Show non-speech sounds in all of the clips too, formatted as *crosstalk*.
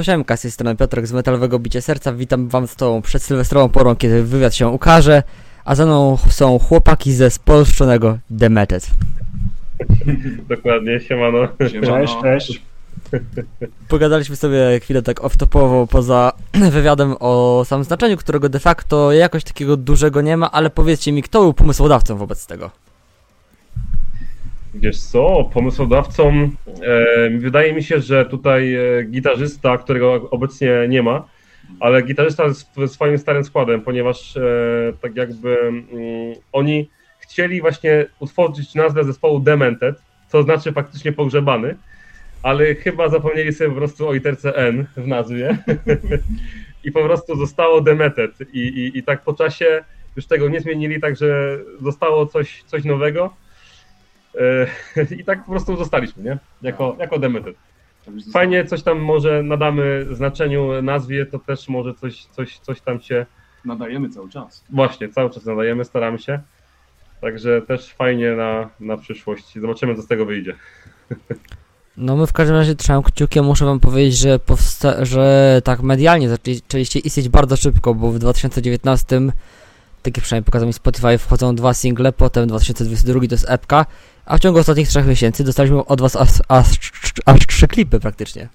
Osiemka, z tej strony Piotrek z Metalowego Bicie Serca. Witam wam z tą przedsylwestrową porą, kiedy wywiad się ukaże. A ze mną są chłopaki ze spolszczonego Demetet. *laughs* Dokładnie, siemano. Cześć, cześć. Pogadaliśmy sobie chwilę tak off-topowo poza *clears throat* wywiadem o samym znaczeniu, którego de facto jakoś takiego dużego nie ma, ale powiedzcie mi, kto był pomysłodawcą wobec tego? Wiesz co, pomysłodawcą e, wydaje mi się, że tutaj e, gitarzysta, którego obecnie nie ma, ale gitarzysta z, swoim starym składem, ponieważ e, tak jakby mm, oni chcieli właśnie utworzyć nazwę zespołu Demented, co znaczy faktycznie pogrzebany, ale chyba zapomnieli sobie po prostu o literce N w nazwie *laughs* i po prostu zostało Demented i, i, i tak po czasie już tego nie zmienili, także zostało coś, coś nowego. E, *laughs* I tak po prostu zostaliśmy, nie? Jako, jako Demented. Fajnie coś tam może nadamy znaczeniu, nazwie, to też może coś, coś, coś tam się... Nadajemy cały czas. Właśnie, cały czas nadajemy, staramy się. Także też fajnie na, na przyszłość. Zobaczymy, co z tego wyjdzie. *laughs* No my w każdym razie trzymam kciuki, muszę wam powiedzieć, że, powsta- że tak medialnie zaczęliście istnieć bardzo szybko, bo w 2019, takie przynajmniej pokazał mi Spotify, wchodzą dwa single, potem 2022 to jest epka, a w ciągu ostatnich trzech miesięcy dostaliśmy od was aż, aż, trzy klipy praktycznie.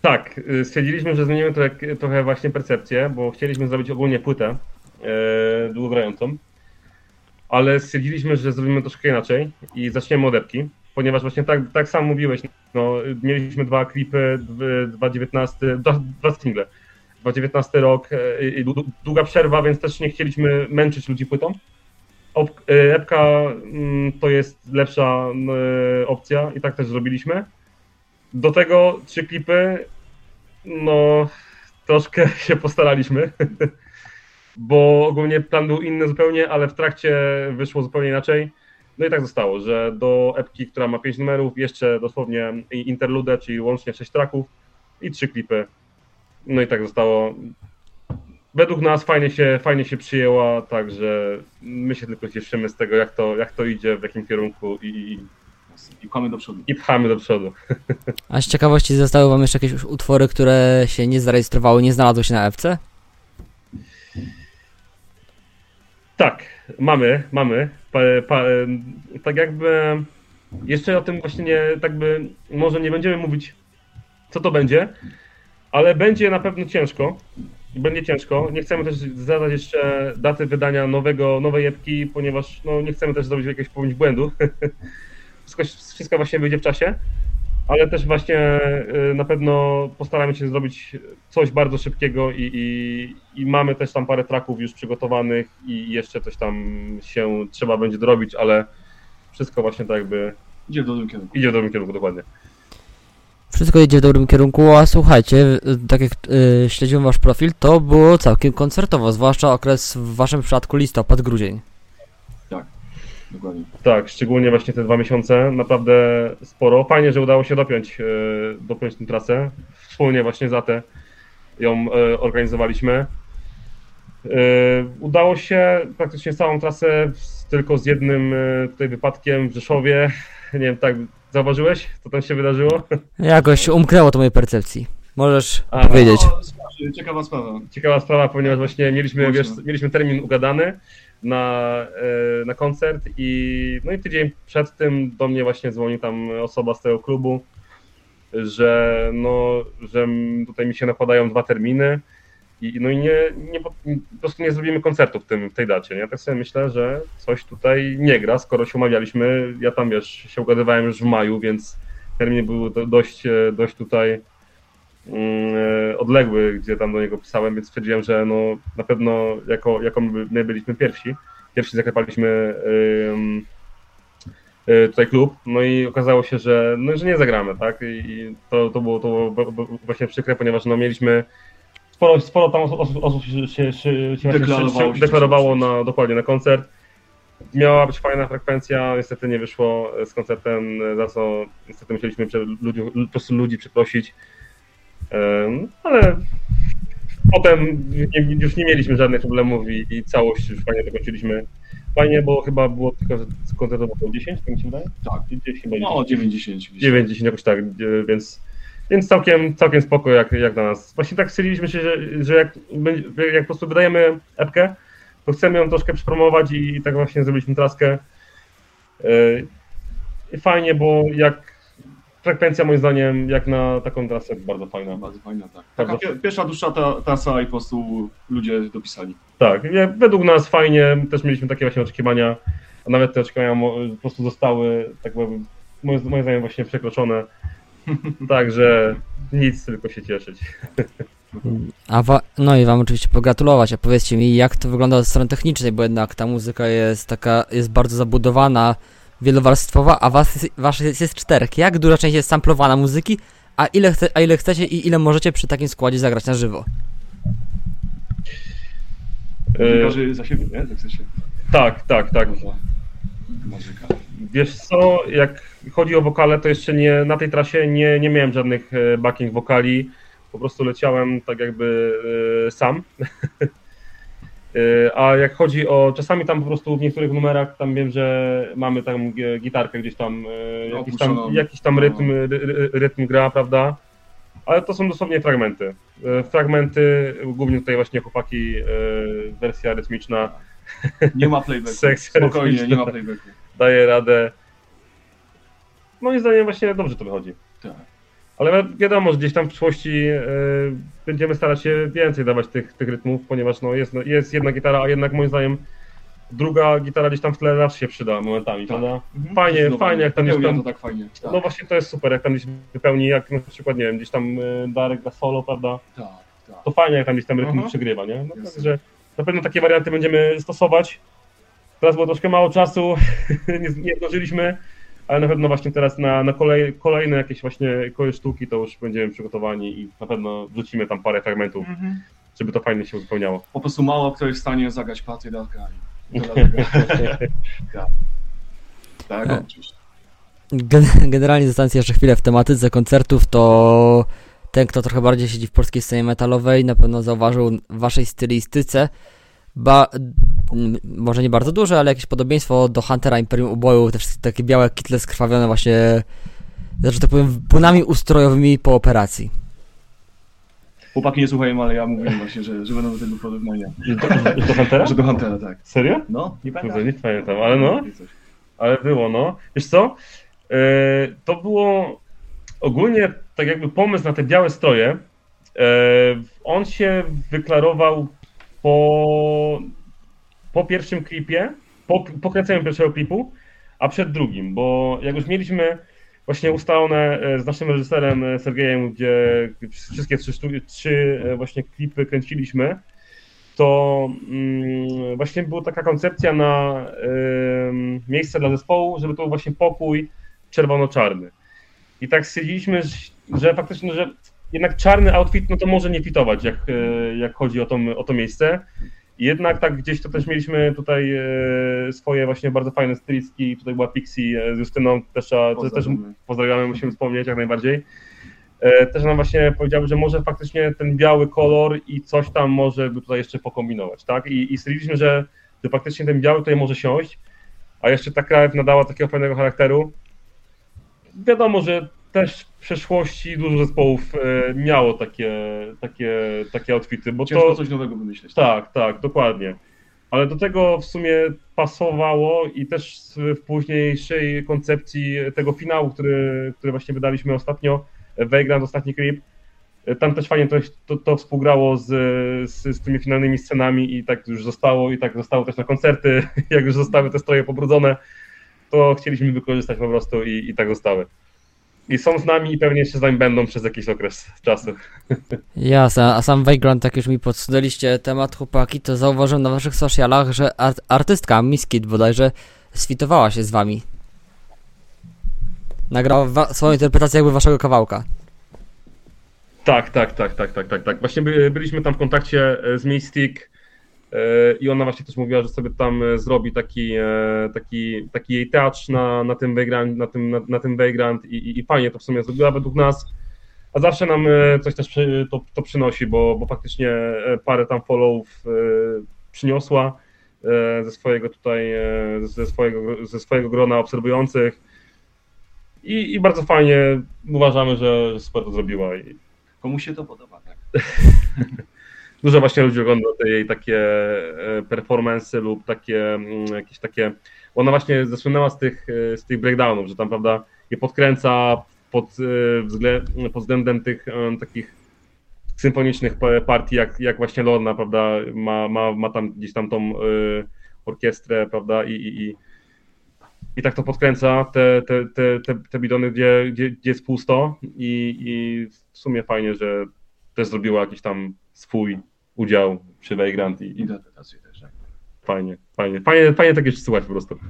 Tak, y, stwierdziliśmy, że zmienimy trochę, trochę właśnie percepcję, bo chcieliśmy zrobić ogólnie płytę e, długogrającą, ale stwierdziliśmy, że zrobimy troszkę inaczej i zaczniemy od epki, ponieważ właśnie tak, tak sam mówiłeś, no, mieliśmy dwa klipy, 2019, dwa, dwa single, 2019 rok e, i długa przerwa, więc też nie chcieliśmy męczyć ludzi płytą. E, epka mm, to jest lepsza e, opcja i tak też zrobiliśmy. Do tego trzy klipy, no troszkę *laughs* się postaraliśmy, *laughs* bo ogólnie plan był inny zupełnie, ale w trakcie wyszło zupełnie inaczej. No i tak zostało, że do epki, która ma pięć numerów, jeszcze dosłownie interlude, czyli łącznie sześć traków i trzy klipy. No i tak zostało. Według nas fajnie się, fajnie się przyjęła, także my się tylko cieszymy z tego, jak to, jak to idzie, w jakim kierunku i, I pchamy do przodu. i pchamy do przodu. A z ciekawości zostały wam jeszcze jakieś utwory, które się nie zarejestrowały, nie znalazły się na epce? Tak, mamy, mamy. Pa, pa, tak jakby jeszcze o tym właśnie nie, tak by, może nie będziemy mówić, co to będzie, ale będzie na pewno ciężko. Będzie ciężko. Nie chcemy też zadać jeszcze daty wydania nowego, nowej epki, ponieważ no, nie chcemy też zrobić jakiegoś popełnić błędu. *laughs* wszystko, wszystko właśnie wyjdzie w czasie, ale też właśnie y, na pewno postaramy się zrobić coś bardzo szybkiego i, i, i mamy też tam parę traków już przygotowanych i jeszcze coś tam się trzeba będzie dorobić, ale wszystko właśnie tak jakby Idzie w dobrym kierunku. idzie w dobrym kierunku dokładnie. Wszystko idzie w dobrym kierunku, a słuchajcie, y, tak jak y, śledziłem wasz profil, to było całkiem koncertowo, zwłaszcza okres w waszym przypadku listopad, grudzień. Dokładnie. Tak, szczególnie właśnie te dwa miesiące, naprawdę sporo. Fajnie, że udało się dopiąć, e, dopiąć tę trasę. Wspólnie właśnie za te ją e, organizowaliśmy. E, Udało się praktycznie całą trasę z- tylko z jednym e, tutaj wypadkiem w Rzeszowie. *laughs* Nie wiem, tak zauważyłeś, co tam się wydarzyło? Jakoś umknęło to mojej percepcji. Możesz A, powiedzieć. No, ciekawa sprawa. Ciekawa sprawa, ponieważ właśnie mieliśmy, wiesz, mieliśmy termin ugadany na, e, na koncert i no i tydzień przed tym do mnie właśnie dzwoni tam osoba z tego klubu, że no, że tutaj mi się nakładają dwa terminy i no i nie, nie po prostu nie zrobimy koncertu w, tym, w tej dacie, nie? Tak sobie myślę, że coś tutaj nie gra, skoro się umawialiśmy, ja tam wiesz, się ugadywałem już w maju, więc termin był do, dość, e, dość tutaj mm, e, odległy, gdzie tam do niego pisałem, więc stwierdziłem, że no na pewno jako, jako my my byliśmy pierwsi, pierwsi zaklepaliśmy ym, y, tutaj klub, no i okazało się, że, no, że nie zagramy, tak, i to, to było to było właśnie przykre, ponieważ no mieliśmy sporo, sporo tam osób, osób, się, się, się, się, Deklarowało się, deklarowało na, dokładnie na koncert. Miała być fajna frekwencja, niestety nie wyszło z koncertem, za co niestety musieliśmy ludzi, po prostu ludzi przeprosić. Ale potem już nie mieliśmy żadnych problemów i, i całość już fajnie dokończyliśmy. Fajnie, bo chyba było tylko, z koncertu było 10, tak mi się wydaje? Tak. Gdzieś chyba No, 90. 9, 10 jakoś tak, e, więc Więc całkiem, całkiem spoko jak, jak dla nas. Właśnie tak stwierdziliśmy się, że, że jak, jak po prostu wydajemy epkę, to chcemy ją troszkę przepromować i, i tak właśnie zrobiliśmy traskę. Yy, fajnie, bo jak frekwencja moim zdaniem jak na taką trasę bardzo fajna. Bardzo fajna, tak. Taka Bardzo- pie- pierwsza dłuższa ta, trasa i po prostu ludzie dopisali. Tak, według nas fajnie, też mieliśmy takie właśnie oczekiwania, a nawet te oczekiwania po prostu zostały, tak moim, moim zdaniem właśnie przekroczone. *laughs* Także nic, tylko się cieszyć. A wa- no i wam oczywiście pogratulować, a powiedzcie mi, jak to wygląda od strony technicznej, bo jednak ta muzyka jest taka, jest bardzo zabudowana, wielowarstwowa, a was jest, wasz jest, jest czterech. Jak duża część jest samplowana muzyki, a ile, chce, a ile chcecie i ile możecie przy takim składzie zagrać na żywo? E, Każdy za siebie, nie? Tak w sensie. tak, tak, tak. Muzyka. Wiesz co, jak chodzi o wokale, to jeszcze nie, na tej trasie nie, nie miałem żadnych e, backing wokali, po prostu leciałem tak jakby e, sam. *laughs* E, A jak chodzi o, czasami tam po prostu w niektórych numerach, tam wiem, że mamy tam gi- gitarkę gdzieś tam, e, jakiś tam, jakiś tam rytm, ry- ry- rytm gra, prawda? Ale to są dosłownie fragmenty. Fragmenty, głównie tutaj właśnie chłopaki, wersja rytmiczna Nie ma playbacku. *laughs* Sekcja Spokojnie, nie rytmiczna. ma playbacku. Daje radę. Moim zdaniem właśnie dobrze to wychodzi. Tak. Ale wiadomo, że gdzieś tam w przyszłości e, będziemy starać się więcej dawać tych, tych rytmów, ponieważ no, jest, jest jedna gitara, a jednak moim zdaniem druga gitara gdzieś tam w tle zawsze się przyda momentami, Tak. prawda? Mhm. Fajnie, fajnie, jak tam gdzieś tam- to tak fajnie. Tak, No właśnie to jest super, jak tam gdzieś wypełni, jak na przykład, nie wiem, gdzieś tam e, Darek gra solo, prawda? tak, tak. To fajnie, jak tam gdzieś tam rytm Aha. przegrywa, nie? No, Jasne. także na pewno takie warianty będziemy stosować. Teraz było troszkę mało czasu, *laughs* nie, nie zdążyliśmy, ale na pewno właśnie teraz na, na kolej, kolejne jakieś właśnie kolejne sztuki to już będziemy przygotowani i na pewno wrzucimy tam parę fragmentów, Mhm. żeby to fajnie się uzupełniało. Po prostu mało kto jest w stanie zagrać partię Darka. i *laughs* tak. Tak, E. oczywiście. Gen- generalnie zostając jeszcze chwilę w tematyce koncertów, to ten, kto trochę bardziej siedzi w polskiej scenie metalowej, na pewno zauważył w waszej stylistyce, ba, może nie bardzo duże, ale jakieś podobieństwo do Huntera Imperium Uboju, te wszystkie takie białe kitle skrwawione właśnie, że tak powiem, płynami ustrojowymi po operacji. Chłopaki nie słuchają, ale ja mówiłem właśnie, że, że będą do tego porównania. Że do, do Huntera? Że do Huntera, tak. Serio? No, nie Kurde, nie pamiętam, ale no, ale było, no. Wiesz co, e, to było ogólnie tak jakby pomysł na te białe stroje, e, on się wyklarował po, po pierwszym klipie, po, po kręceniu pierwszego klipu, a przed drugim, bo jak już mieliśmy właśnie ustalone e, z naszym reżyserem e, Sergejem, gdzie wszystkie trzy, trzy e, właśnie klipy kręciliśmy, to mm, właśnie była taka koncepcja na miejsce dla zespołu, żeby to był właśnie pokój czerwono-czarny. I tak stwierdziliśmy, że- faktycznie, że jednak czarny outfit, no to może nie fitować, jak, jak chodzi o to, o to miejsce. Jednak tak gdzieś to też mieliśmy tutaj e, swoje właśnie bardzo fajne stylistki. Tutaj była Pixie e, z Justyną, też, to też Pozdrawiamy. musimy wspomnieć jak najbardziej. E, Też nam właśnie powiedziały, że może faktycznie ten biały kolor i coś tam może by tutaj jeszcze pokombinować, tak? I, i stwierdziliśmy, że, że faktycznie ten biały tutaj może siąść, a jeszcze ta krew nadała takiego fajnego charakteru. Wiadomo, że też w przeszłości dużo zespołów e, miało takie, takie, takie outfity, bo Ciężko to... coś nowego wymyśleć. Tak, tak, dokładnie. Ale do tego w sumie pasowało i też w późniejszej koncepcji tego finału, który, który właśnie wydaliśmy ostatnio, Vagrant, ostatni klip, tam też fajnie to, to, to współgrało z, z, z tymi finalnymi scenami i tak już zostało i tak zostało też na koncerty, *laughs* jak już zostały te stroje pobrudzone, to chcieliśmy wykorzystać po prostu i, i tak zostały. I są z nami i pewnie jeszcze z nami będą przez jakiś okres czasu. Jasne, a sam Vagrant, jak już mi podsunęliście temat chłopaki, to zauważyłem na waszych socialach, że art- artystka Miss Kid bodajże sfitowała się z wami. Nagrała wa- swoją interpretację jakby waszego kawałka. Tak, tak, tak, tak, tak, tak, tak. Właśnie by, byliśmy tam w kontakcie e, z Mystic i ona właśnie też mówiła, że sobie tam e, zrobi taki, e, taki, taki jej teatr na, na tym Vagrant, na tym, na, na tym Vagrant i, i, i fajnie to w sumie zrobiła według nas. A zawsze nam e, coś też to, to przynosi, bo, bo faktycznie e, parę tam followów e, przyniosła e, ze swojego tutaj, e, ze swojego, ze swojego grona obserwujących. I, I bardzo fajnie uważamy, że, że super to zrobiła. I Komu się to podoba, tak? *laughs* dużo właśnie ludzi ogląda te jej takie e, lub takie mm, jakieś takie. Ona właśnie zasłynęła z tych, e, z tych breakdownów, że tam prawda je podkręca pod, e, wzglę, pod względem tych takich symfonicznych pa- partii, jak, jak właśnie Lorna, prawda, ma, ma, ma tam gdzieś tam tą orkiestrę, prawda, i, i, i, i tak to podkręca te, te, te, te, te bidony, gdzie, gdzie, gdzie jest pusto i, i w sumie fajnie, że też zrobiła jakiś tam swój udział przy Vagrant i, i Interpretację też, tak? fajnie, fajnie, fajnie, fajnie takie słuchać po prostu. *laughs*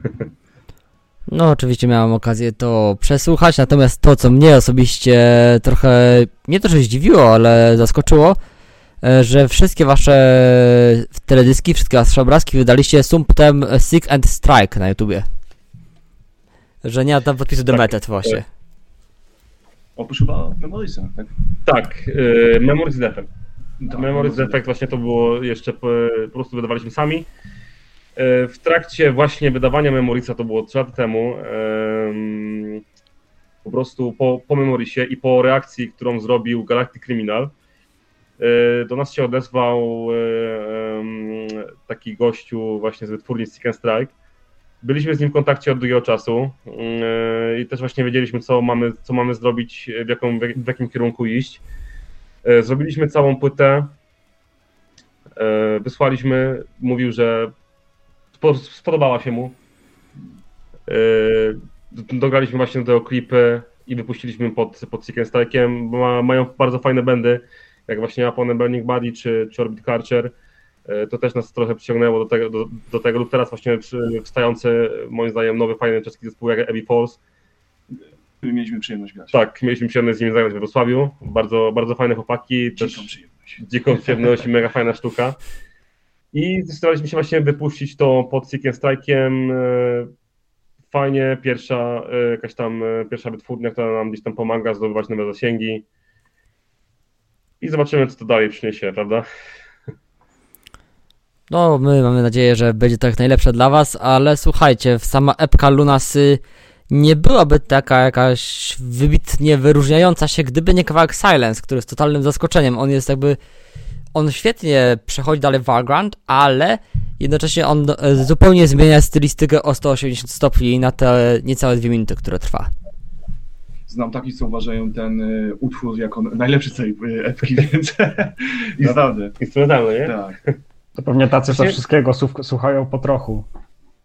No, oczywiście miałem okazję to przesłuchać, natomiast to, co mnie osobiście trochę, nie to, że zdziwiło, ale zaskoczyło, e, że wszystkie wasze teledyski, wszystkie wasze obrazki wydaliście sumptem Sick and Strike na YouTubie. Że nie ma tam podpisu Tak, Method właśnie. Oprócz chyba Memorisa, tak? Tak, y, Memories Defect. Tak, Memories Defect właśnie to było jeszcze po, po prostu wydawaliśmy sami. Y, W trakcie właśnie wydawania Memorisa, to było 3 lata temu, em, po prostu po, po Memorisie i po reakcji, którą zrobił Galactic Criminal, y, do nas się odezwał em, taki gościu właśnie z wytwórni Stick and Strike. Byliśmy z nim w kontakcie od długiego czasu i też właśnie wiedzieliśmy, co mamy, co mamy zrobić, w, jaką, w jakim kierunku iść. Y, Zrobiliśmy całą płytę, y, wysłaliśmy, mówił, że spo- spodobała się mu. Y, Dograliśmy właśnie do tego klipy i wypuściliśmy pod, pod and Strike'iem. Ma, mają bardzo fajne bendy, jak właśnie Apone Burning Body czy, czy Orbit Karcher. E, To też nas trochę przyciągnęło do tego, do, do tego lub teraz właśnie wstający, moim zdaniem, nowy, fajny czeski zespół jak Abbey Falls. Który mieliśmy przyjemność grać. Tak, mieliśmy przyjemność z nimi zagrać we Wrocławiu. Bardzo, bardzo fajne chłopaki, też Dziką przyjemność. dziką przyjemność i mega fajna sztuka. I zdecydowaliśmy się właśnie wypuścić to pod and Strike'iem. E, Fajnie, pierwsza e, jakaś tam e, pierwsza wytwórnia, która nam gdzieś tam pomaga zdobywać nowe zasięgi. I zobaczymy, co to dalej przyniesie, prawda? No, my mamy nadzieję, że będzie to jak najlepsze dla was, ale słuchajcie, sama epka Lunasy nie byłaby taka jakaś wybitnie wyróżniająca się, gdyby nie kawałek Silence, który jest totalnym zaskoczeniem. On jest jakby, on świetnie przechodzi dalej Vagrant, ale jednocześnie on e, zupełnie zmienia stylistykę o 180 stopni na te niecałe dwie minuty, które trwa. Znam takich, co uważają ten y, utwór jako najlepszy z tej y, epki, *laughs* więc naprawdę. Instrumentalny, nie? Tak. To pewnie tacy, co wszystkiego słuch- słuchają po trochu.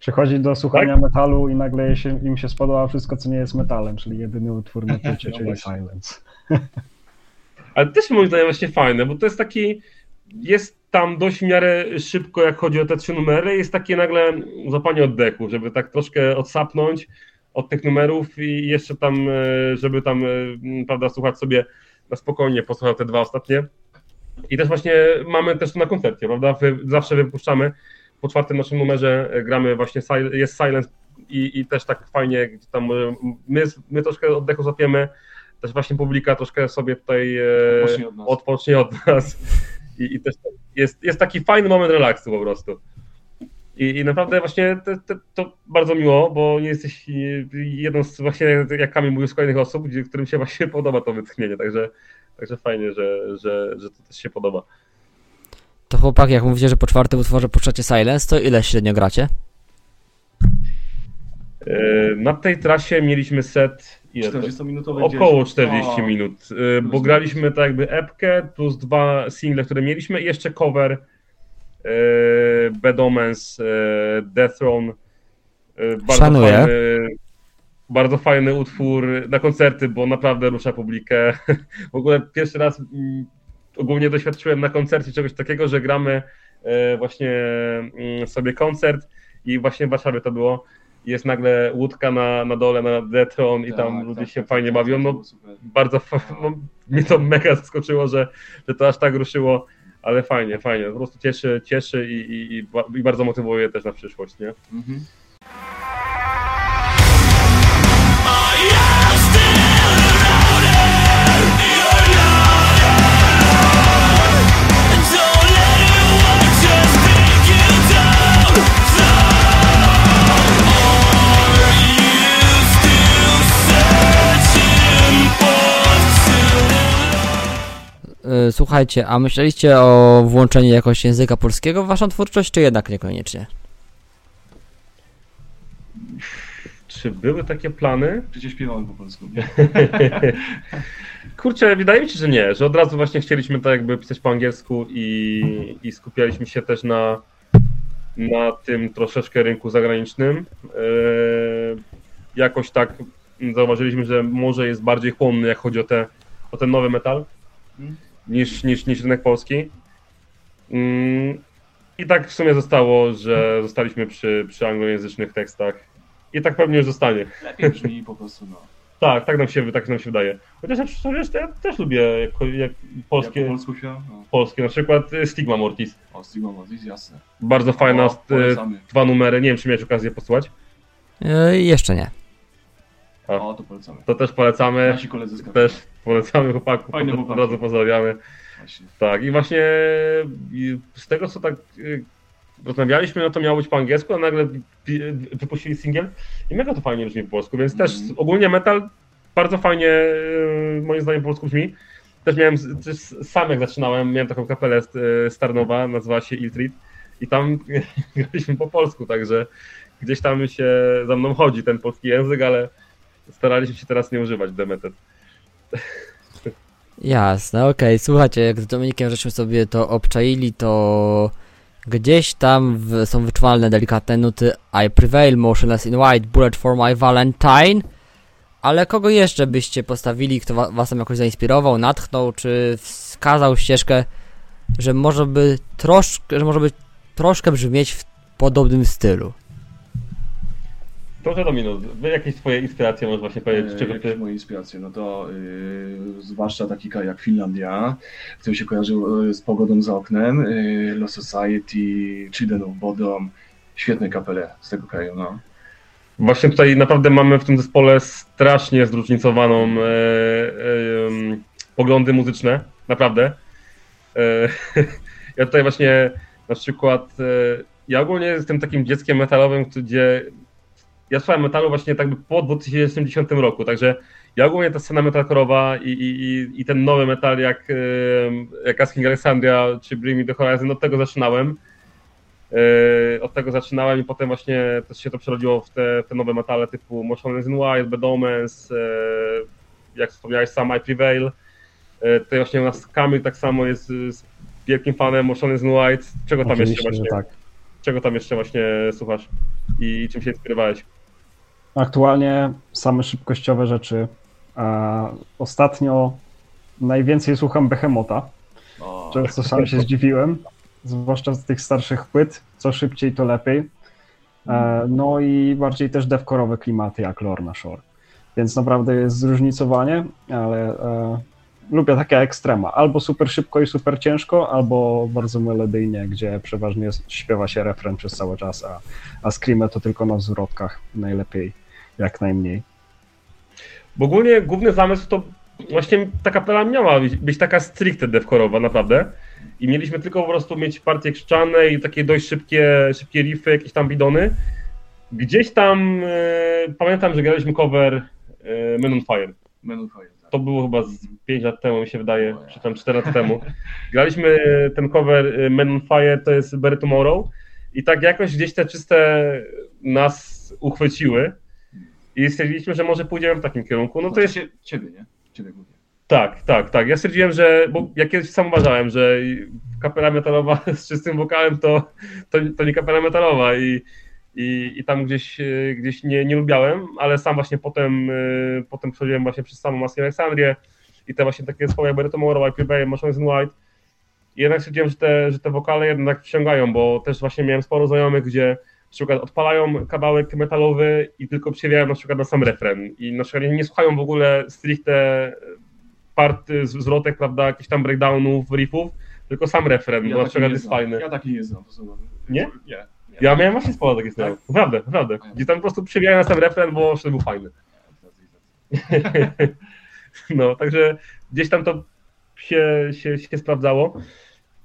Przychodzi do słuchania Tak? metalu i nagle się, im się spodoba wszystko, co nie jest metalem, czyli jedyny utwór na *laughs* płycie, No czyli właśnie. Silence. Ale też moim zdaniem właśnie fajne, bo to jest taki, jest tam dość w miarę szybko, jak chodzi o te trzy numery, jest takie nagle złapanie oddechu, żeby tak troszkę odsapnąć od tych numerów i jeszcze tam, e, żeby tam, e, prawda, słuchać sobie na spokojnie, posłuchał te dwa ostatnie. I też właśnie mamy też to na koncercie, prawda, zawsze wypuszczamy, po czwartym naszym numerze e, gramy właśnie, jest Silence i, i też tak fajnie, gdzie tam e, my, my troszkę oddechu złapiemy, też właśnie publika troszkę sobie tutaj e, Odpocznie od nas. odpocznie od nas. I, i też jest, jest taki fajny moment relaksu po prostu. I, i naprawdę właśnie te, te, to bardzo miło, bo nie jesteś jedną z właśnie, jak Kamil mówił, z kolejnych osób, którym się właśnie *laughs* podoba to wytchnienie, także, także fajnie, że, że, że to też się podoba. To chłopak, jak mówicie, że po czwartym utworze puszczacie Silence, to ile średnio gracie? E, Na tej trasie mieliśmy set ile to? 40-minutowy Około gdzieś. 40 O, minut, y, bo graliśmy tak jakby epkę plus dwa single, które mieliśmy i jeszcze cover y, Bad Omens, y, Death Throne. Bardzo Szanuję. fajny, bardzo fajny utwór na koncerty, bo naprawdę rusza publikę. *laughs* W ogóle pierwszy raz mm, ogólnie doświadczyłem na koncercie czegoś takiego, że gramy y, właśnie mm, sobie koncert i właśnie w Warszawie to było. Jest nagle łódka na, na dole, na Detron i Tak, tam ludzie tak, się tak, fajnie tak, bawią. to No, bardzo *laughs* no, mnie to mega zaskoczyło, że, że to aż tak ruszyło, ale fajnie, fajnie. Po prostu cieszy, cieszy i, i, i bardzo motywuje też na przyszłość, nie? Mhm. Słuchajcie, a myśleliście o włączeniu jakoś języka polskiego w waszą twórczość, czy jednak niekoniecznie? Czy były takie plany? Przecież śpiewamy po polsku. *laughs* Kurczę, wydaje mi się, że nie, że od razu właśnie chcieliśmy tak jakby pisać po angielsku i, i skupialiśmy się też na, na tym troszeczkę rynku zagranicznym. Eee, jakoś tak zauważyliśmy, że może jest bardziej chłonny, jak chodzi o, te, o ten nowy metal, niż, niż, niż rynek polski. Mm, I tak w sumie zostało, że zostaliśmy przy, przy anglojęzycznych tekstach. I tak pewnie już zostanie. Lepiej brzmi po prostu, no. *laughs* Tak, tak nam się, tak nam się wydaje. Chociaż ja, wiesz, ja też lubię jak, jak polskie, Jak po polsku śpiewa? No. polskie, na przykład y, Stigma Mortis. O, Stigma Mortis, jasne. Bardzo fajna, O, polecamy. dwa numery, nie wiem czy miałeś okazję posłuchać. E, jeszcze nie. O, to polecamy. To też polecamy, Nasi koledzy z też polecamy chłopaków, Fajne od chłopaki. razu pozdrawiamy. Właśnie. Tak, i właśnie z tego co tak y, rozmawialiśmy, no to miało być po angielsku, a nagle wypuścili singiel i mega to fajnie brzmi po polsku, więc też Mhm. ogólnie metal bardzo fajnie y, moim zdaniem po polsku brzmi. Też miałem, też sam jak zaczynałem, miałem taką kapelę y, Starnowa, nazywała się Iltrit i tam *laughs* graliśmy po polsku, także gdzieś tam się za mną chodzi ten polski język, ale staraliśmy się teraz nie używać Demeted. Jasne, okej. Słuchajcie, jak z Dominikiem żeśmy sobie to obczaili, to gdzieś tam w, są wyczuwalne delikatne nuty I Prevail, Motionless in White, Bullet for My Valentine. Ale kogo jeszcze byście postawili, kto wa, was tam jakoś zainspirował, natchnął, czy wskazał ścieżkę, że może by troszkę, że może by troszkę brzmieć w podobnym stylu? Proszę Dominus, wy jakieś swoje inspiracje możesz właśnie powiedzieć, E, czego Jakie ty... moje inspiracje? No to y, zwłaszcza taki kraj jak Finlandia, który się kojarzył y, z pogodą za oknem, y, Low Society, Children of Bodom, świetne kapele z tego kraju, no. Właśnie tutaj naprawdę mamy w tym zespole strasznie zróżnicowaną e, e, em, poglądy muzyczne, naprawdę. E, *laughs* ja tutaj właśnie na przykład, e, ja ogólnie jestem takim dzieckiem metalowym, gdzie ja słuchałem metalu właśnie tak po 2010 roku, także ja ogólnie ta scena metalkorowa i, i, i- ten nowy metal jak, jak Asking Alexandria czy Bring Me The Horizon, od tego zaczynałem. Yy, Od tego zaczynałem i potem właśnie też się to przerodziło w te, w te nowe metale typu Motionless in White, Bad Omens, yy, jak wspomniałeś sam I Prevail. Yy, Tutaj właśnie u nas Kamil tak samo jest z wielkim fanem Motionless in White. Czego tam jeszcze Oczywiście, że właśnie, tak. czego tam jeszcze właśnie słuchasz i, i czym się inspirowałeś? Aktualnie same szybkościowe rzeczy. A ostatnio najwięcej słucham Behemota. O, Często sam się zdziwiłem, zwłaszcza z tych starszych płyt. Co szybciej, to lepiej. E, No i bardziej też devkorowe klimaty jak Lorna Shore. Więc naprawdę jest zróżnicowanie, ale e, lubię takie ekstrema. Albo super szybko i super ciężko, albo bardzo melodyjnie, gdzie przeważnie śpiewa się refren przez cały czas, a, a screamy to tylko na zwrotkach. Najlepiej, jak najmniej. Bo ogólnie główny zamysł to właśnie ta kapela miała być, być taka stricte devkorowa naprawdę. I mieliśmy tylko po prostu mieć partie krzyczane i takie dość szybkie, szybkie riffy, jakieś tam bidony. Gdzieś tam e, pamiętam, że graliśmy cover e, Men on Fire. Men on Fire, tak. To było chyba z 5 lat temu, mi się wydaje, czy tam 4 lata temu. Graliśmy e, ten cover e, Men on Fire, to jest Bury Tomorrow. I tak jakoś gdzieś te czyste nas uchwyciły. I stwierdziliśmy, że może pójdziemy w takim kierunku. No to jest Cie- Ciebie, nie? Ciebie mówię. tak, tak, tak. Ja stwierdziłem, że, bo ja kiedyś sam uważałem, że kapela metalowa *laughs* z czystym wokalem to, to, to nie kapela metalowa i, i, i tam gdzieś, e, gdzieś nie, nie lubiałem, ale sam właśnie potem, e, potem przechodziłem właśnie przez samą Maskę Aleksandrię i te właśnie takie zespoły jak Barry Tomorrow, I Prevail, Machines in White. I jednak stwierdziłem, że te, że te wokale jednak wciągają, bo też właśnie miałem sporo znajomych, gdzie przykład odpalają kawałek metalowy i tylko przewijają na przykład na sam refren i na przykład nie słuchają w ogóle stricte part zwrotek, prawda, jakichś tam breakdownów, riffów, tylko sam refren, bo na przykład jest znam. fajny. Ja taki nie znam. To są... Nie? Nie. Ja miałem właśnie sporo takich snów. Naprawdę, naprawdę. Gdzie tam po prostu przewijają na sam refren, bo wtedy był fajny. *laughs* No, także gdzieś tam to się, się, się sprawdzało.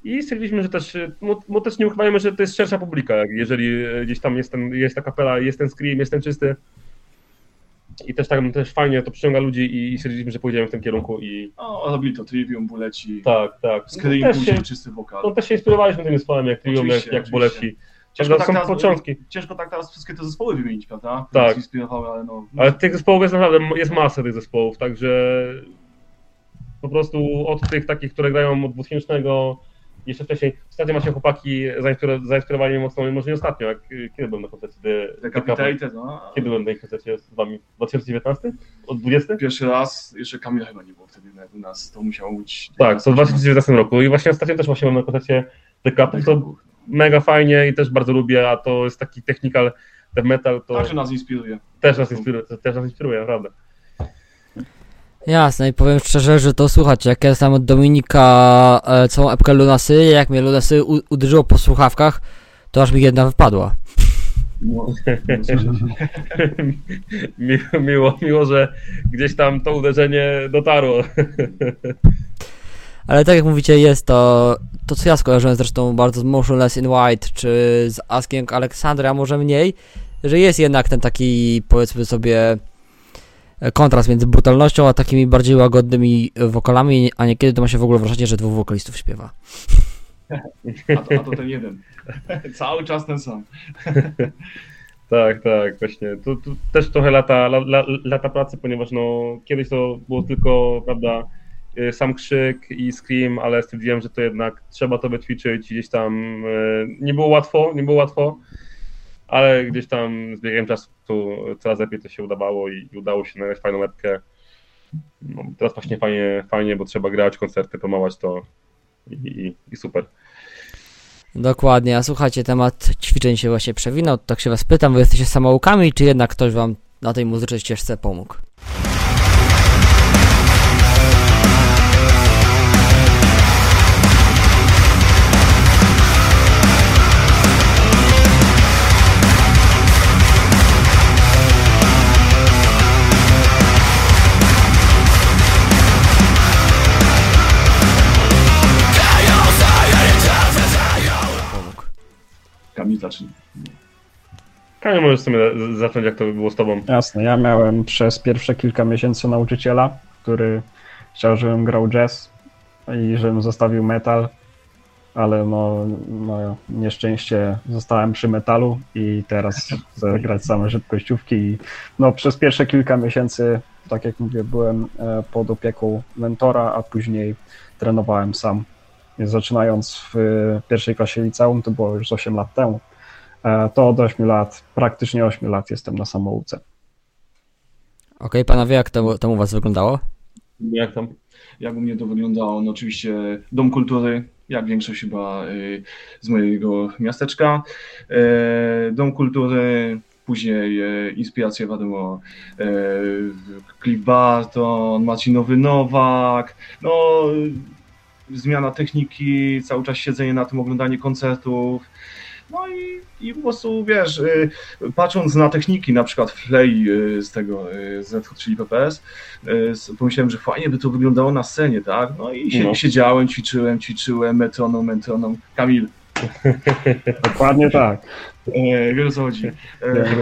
I stwierdziliśmy, że też, no, no też nie ukrywajmy, że to jest szersza publika, jeżeli gdzieś tam jest, ten, jest ta kapela, jest ten scream, jest ten czysty. i też tak też fajnie to przyciąga ludzi i, i stwierdziliśmy, że pójdziemy w tym kierunku i O, robili to Trivium, Buleci, tak, tak. No, Scream, też, później się, czysty wokal. no, też się inspirowaliśmy tym zespołem, jak Trivium, jak, jak. Boleci. Ciężko tak, są teraz, początki. ciężko tak teraz wszystkie te zespoły wymienić, prawda? Tak. Inspirowały, ale no... Ale tych zespołów jest naprawdę jest masa tych zespołów, także po prostu od tych takich, które grają od 2000 jeszcze wcześniej. Ostatnio macie chłopaki zainspiro- zainspirowali mnie mocno, może nie ostatnio, jak, kiedy byłem na koncercie The? Decapitated, no. Kiedy byłem na ich koncercie z wami? 2019? Od 20? Pierwszy raz, jeszcze Kamila chyba nie było wtedy u nas, to musiało być... Tak, to w 2019 roku i właśnie ostatnio też właśnie byłem na koncercie The to mega fajnie i też bardzo lubię, a to jest taki technical death metal, to Także nas inspiruje. też nas inspiruje, też nas inspiruje, naprawdę. Jasne i powiem szczerze, że to słuchajcie, jak ja znam od Dominika e, całą epkę Lunasy, jak mnie Lunasy u- uderzyło po słuchawkach, to aż mi jedna wypadła. *laughs* No, miło, miło, że gdzieś tam to uderzenie dotarło. *laughs* Ale tak jak mówicie, jest to, to co ja skojarzyłem zresztą bardzo z Motionless in White, czy z Asking Alexandra, a może mniej, że jest jednak ten taki, powiedzmy sobie, kontrast między brutalnością, a takimi bardziej łagodnymi wokalami, a niekiedy to ma się w ogóle wrażenie, że dwóch wokalistów śpiewa. A to, a to ten jeden. *laughs* Cały czas ten sam. *laughs* Tak, tak, właśnie. Tu, tu też trochę lata, la, la, lata pracy, ponieważ no, kiedyś to było tylko, prawda, y, sam krzyk i scream, ale stwierdziłem, że to jednak trzeba to wyćwiczyć gdzieś tam y, nie było łatwo, nie było łatwo, ale gdzieś tam z biegiem czasu coraz lepiej to się udawało i, i udało się nagrać fajną lepkę. No, teraz właśnie fajnie, fajnie, bo trzeba grać, koncerty, promować to i, i, i super. Dokładnie, a słuchajcie, temat ćwiczeń się właśnie przewinął, tak się was pytam, wy jesteście samoukami, czy jednak ktoś wam na tej muzycznej ścieżce? Pomógł. Kamil zacznie. Kamil, możesz sobie zacząć, jak to by było z tobą. Jasne, ja miałem przez pierwsze kilka miesięcy nauczyciela, który chciał, żebym grał jazz i żebym zostawił metal, ale no, no nieszczęście zostałem przy metalu i teraz chcę *laughs* grać same szybkościówki i no przez pierwsze kilka miesięcy, tak jak mówię, byłem e, pod opieką mentora, a później trenowałem sam. Zaczynając w e, pierwszej klasie liceum, to było już 8 lat temu, e, to od 8 lat, praktycznie 8 lat jestem na samouce. Okej, panowie, jak to, to u was wyglądało? Jak tam? Jak u mnie to wyglądało? No oczywiście Dom Kultury, jak większość chyba y, z mojego miasteczka. E, Dom Kultury, później e, inspiracje wiadomo, Cliff Barton, Marcinowy Nowak, no y, zmiana techniki, cały czas siedzenie na tym, oglądanie koncertów. No i, i po prostu wiesz, y, patrząc na techniki, na przykład Flay y, z tego, y, z Hot Chili Peppers, y, s- pomyślałem, że fajnie by to wyglądało na scenie, tak? No i sie, No. siedziałem, ćwiczyłem, ćwiczyłem, metronom, metronom. Kamil, *laughs* Dokładnie tak. e, wiesz o co chodzi. E, *laughs* e,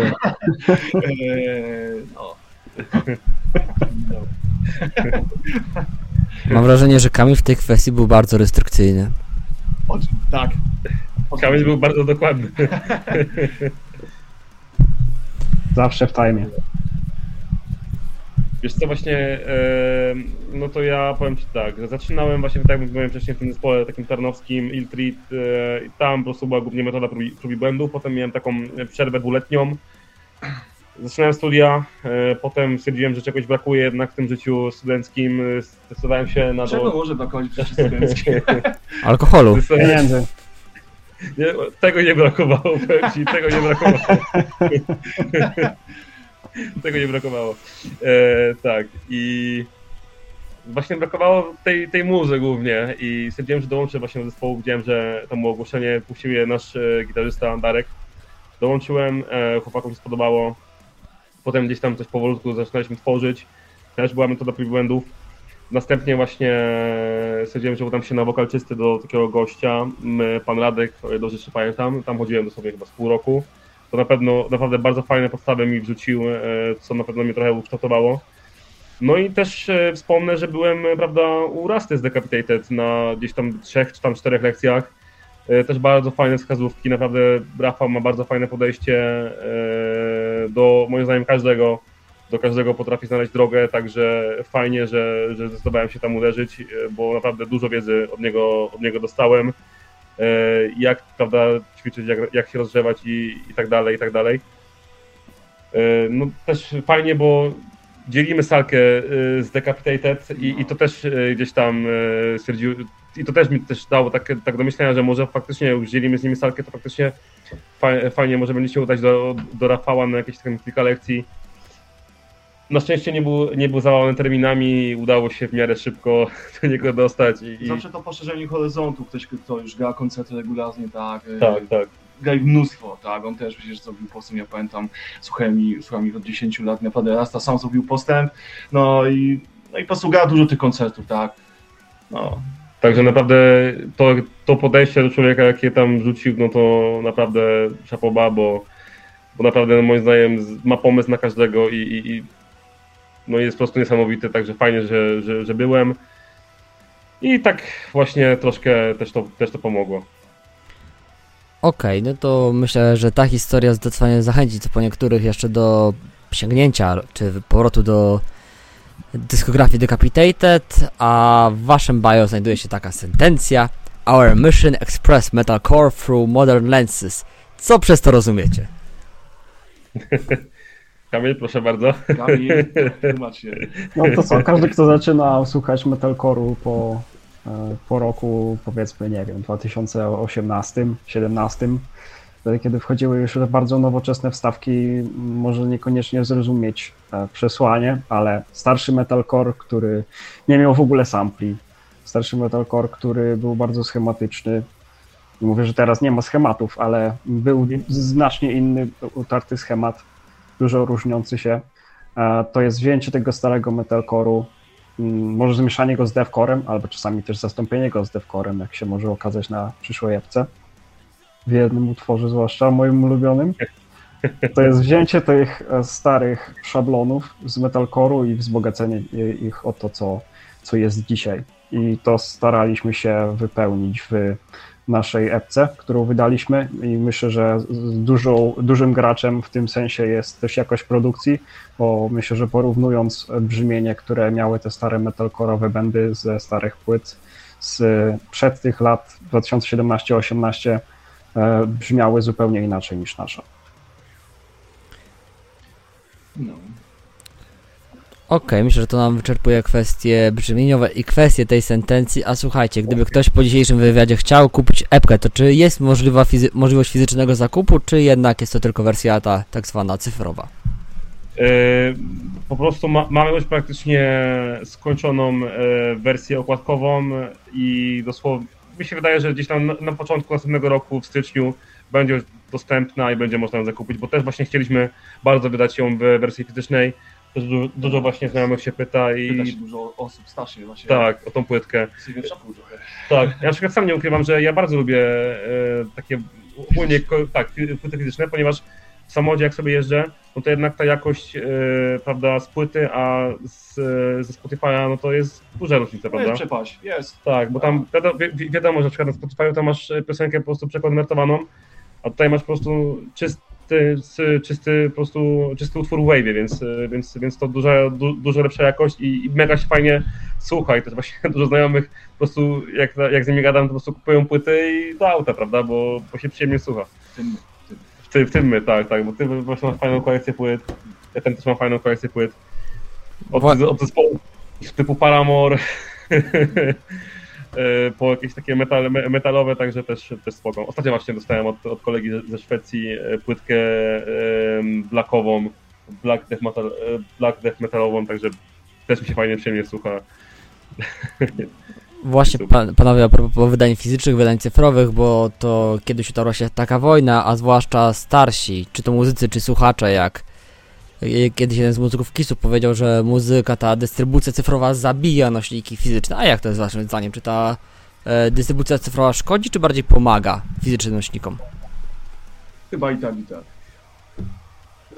no. *laughs* no. Mam wrażenie, że Kamil w tej kwestii był bardzo restrykcyjny. O, tak. Kamil był bardzo dokładny. *laughs* Zawsze w time. Wiesz co, właśnie, e, no to ja powiem Ci tak, że zaczynałem właśnie, tak jak mówiłem wcześniej, w tym zespole takim tarnowskim, Iltreat, e, i tam po prostu była głównie metoda prób, i- prób i błędów, potem miałem taką przerwę dwuletnią, zaczynałem studia, e, potem stwierdziłem, że czegoś brakuje jednak w tym życiu studenckim, e, zdecydowałem się na Czego to... może brakować przy studenckie? *laughs* Alkoholu. zdecydowałem- Pieniędzy. Nie, tego nie brakowało, powiem ci, tego nie brakowało. *laughs* tego nie brakowało. E, tak, i właśnie brakowało tej, tej muzy głównie i stwierdziłem, że dołączę właśnie do zespołu, widziałem, że to było ogłoszenie, puścił je nasz e, gitarzysta Darek. Dołączyłem, e, chłopakom się spodobało, potem gdzieś tam coś powolutku zaczynaliśmy tworzyć, też była metoda prób błędów. Następnie właśnie stwierdziłem, że udam się na wokalczysty do takiego gościa, pan Radek, o ile dobrze jeszcze pamiętam, tam chodziłem dosłownie chyba z pół roku. to na pewno naprawdę bardzo fajne podstawy mi wrzucił, e, co na pewno mnie trochę ukształtowało. No i też e, wspomnę, że byłem, e, prawda, u Rasty z Decapitated na gdzieś tam trzech czy tam czterech lekcjach. E, Też bardzo fajne wskazówki, naprawdę Rafał ma bardzo fajne podejście e, do, moim zdaniem, każdego, do każdego potrafi znaleźć drogę, także fajnie, że, że zdecydowałem się tam uderzyć, e, bo naprawdę dużo wiedzy od niego, od niego dostałem, jak, prawda, ćwiczyć, jak, jak się rozgrzewać i, i tak dalej, i tak dalej. No też fajnie, bo dzielimy salkę z Decapitated i, i to też gdzieś tam stwierdził, i to też mi też dało tak, tak do myślenia, że może faktycznie już dzielimy z nimi salkę, to faktycznie fa- fajnie może będzie się udać do, do Rafała na jakieś tam kilka lekcji. Na szczęście nie był, nie był zawalony terminami, udało się w miarę szybko *laughs* do niego dostać i, Zawsze to poszerzenie horyzontu, ktoś, kto już gra koncerty regularnie, tak, e, tak, tak. gra ich mnóstwo, tak, on też przecież zrobił postęp, ja pamiętam, słuchałem, ich- od 10 lat, naprawdę Rasta sam zrobił postęp, no i, no i po prostu gra dużo tych koncertów, tak, no, Także naprawdę to, to podejście do człowieka, jakie tam rzucił, no to naprawdę szapoba, bo, bo naprawdę moim zdaniem ma pomysł na każdego i, i, i no jest po prostu niesamowity, także fajnie, że, że, że byłem. I tak właśnie troszkę też to, też to pomogło. Okej, no to myślę, że ta historia zdecydowanie zachęci po niektórych jeszcze do sięgnięcia, czy powrotu do dyskografii Decapitated, a w waszym bio znajduje się taka sentencja Our mission express metalcore through modern lenses. Co przez to rozumiecie? *laughs* Kamil, proszę bardzo. Kamil, tłumacz się. No to co, każdy kto zaczyna słuchać metalcore'u po, e, po roku powiedzmy, nie wiem, 2018, 17, wtedy kiedy wchodziły już bardzo nowoczesne wstawki, może niekoniecznie zrozumieć e, przesłanie, ale starszy metalcore, który nie miał w ogóle sampli, starszy metalcore, który był bardzo schematyczny, mówię, że teraz nie ma schematów, ale był znacznie inny, utarty schemat, dużo różniący się. E, To jest wzięcie tego starego metalcore'u, mm, może zmieszanie go z devcorem, albo czasami też zastąpienie go z devcorem, jak się może okazać na przyszłej epce. W jednym utworze, zwłaszcza moim ulubionym. To jest wzięcie tych e, starych szablonów z metalcore'u i wzbogacenie ich o to, co, co jest dzisiaj. I to staraliśmy się wypełnić w naszej epce, którą wydaliśmy i myślę, że dużą, dużym graczem w tym sensie jest też jakość produkcji, bo myślę, że porównując brzmienie, które miały te stare metalcore'owe bendy ze starych płyt z przed tych lat 2017-18 e, brzmiały zupełnie inaczej niż nasza. No. Okej, myślę, że to nam wyczerpuje kwestie brzmieniowe i kwestie tej sentencji, a słuchajcie, gdyby ktoś po dzisiejszym wywiadzie chciał kupić epkę, to czy jest możliwa fizy- możliwość fizycznego zakupu, czy jednak jest to tylko wersja ta tak zwana cyfrowa? E, Po prostu ma, mamy już praktycznie skończoną e, wersję okładkową i dosłownie mi się wydaje, że gdzieś tam na, na początku następnego roku w styczniu będzie już dostępna i będzie można ją zakupić, bo też właśnie chcieliśmy bardzo wydać ją w wersji fizycznej. Też dużo, dużo właśnie znajomych się pyta i Pyta się dużo osób strasznie właśnie. tak, o tą płytkę. Tak, ja na przykład sam nie ukrywam, że ja bardzo lubię e, takie ogólnie tak, płyty fizyczne, ponieważ w samochodzie jak sobie jeżdżę, no to jednak ta jakość e, prawda, z płyty, a z, ze Spotify'a, no to jest duża różnica, No jest prawda? przepaść, jest. Tak, bo tam wiadomo, wi- wi- wiadomo, że na przykład na Spotify'u tam masz e, piosenkę po prostu przekonwertowaną, a tutaj masz po prostu czysty, czysty po prostu czysty utwór w wave'ie, więc, e, więc, więc to duża, du, dużo lepsza jakość i, i mega się fajnie słucha i też właśnie *laughs* dużo znajomych po prostu jak, jak z nimi gadam, to po prostu kupują płyty i do auta, prawda, bo, bo się przyjemnie słucha. Tym, W, ty, w tym my, tak, tak, bo ty właśnie masz fajną kolekcję płyt, ja ten też mam fajną kolekcję płyt. Od, Wła- od zespołów typu Paramore, *laughs* e, po jakieś takie metal, me- metalowe, także też, też spoko. Ostatnio właśnie dostałem od, od kolegi ze, Szwecji e, płytkę blackową, black death, metal, e, black death metalową, także też mi się fajnie, przyjemnie słucha. *laughs* Właśnie, pan, panowie, a propos wydań fizycznych, wydań cyfrowych, bo to kiedyś utarła się taka wojna, a zwłaszcza starsi, czy to muzycy, czy słuchacze, jak kiedyś jeden z muzyków Kisu powiedział, że muzyka, ta dystrybucja cyfrowa zabija nośniki fizyczne. A jak to jest waszym zdaniem? Czy ta e, dystrybucja cyfrowa szkodzi, czy bardziej pomaga fizycznym nośnikom? Chyba i tak, i tak.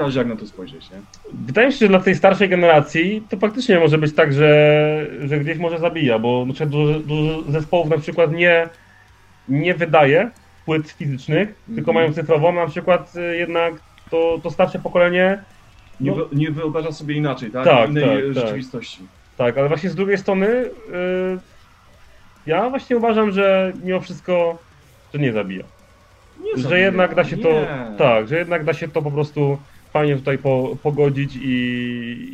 Zależy jak na to spojrzeć, nie? Wydaje mi się, że dla tej starszej generacji to faktycznie może być tak, że, że gdzieś może zabija, bo na przykład dużo, dużo zespołów na przykład nie, nie wydaje płyt fizycznych, tylko Mhm. mają cyfrową, na przykład y, jednak to, to starsze pokolenie, Nie, No. wy- nie wyobraża sobie inaczej, tak? Tak, Innej tak, e, tak. rzeczywistości. tak, ale właśnie z drugiej strony y, ja właśnie uważam, że mimo wszystko, że nie zabija. Nie że zabija, jednak da się to, nie. tak, że jednak da się to po prostu fajnie tutaj po, pogodzić i,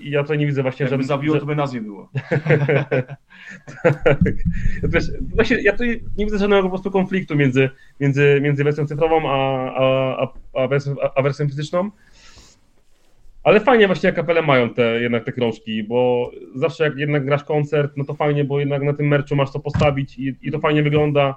i ja tutaj nie widzę właśnie, Jakby że... zabiło, że, to by nas nie było. *laughs* tak. Ja, też, właśnie, ja tutaj nie widzę żadnego po prostu konfliktu między, między, między wersją cyfrową a, a, a, wersją, a, wersją fizyczną. Ale fajnie właśnie jak kapele mają te jednak te krążki, bo zawsze jak jednak grasz koncert, no to fajnie, bo jednak na tym merczu masz to postawić i, i to fajnie wygląda,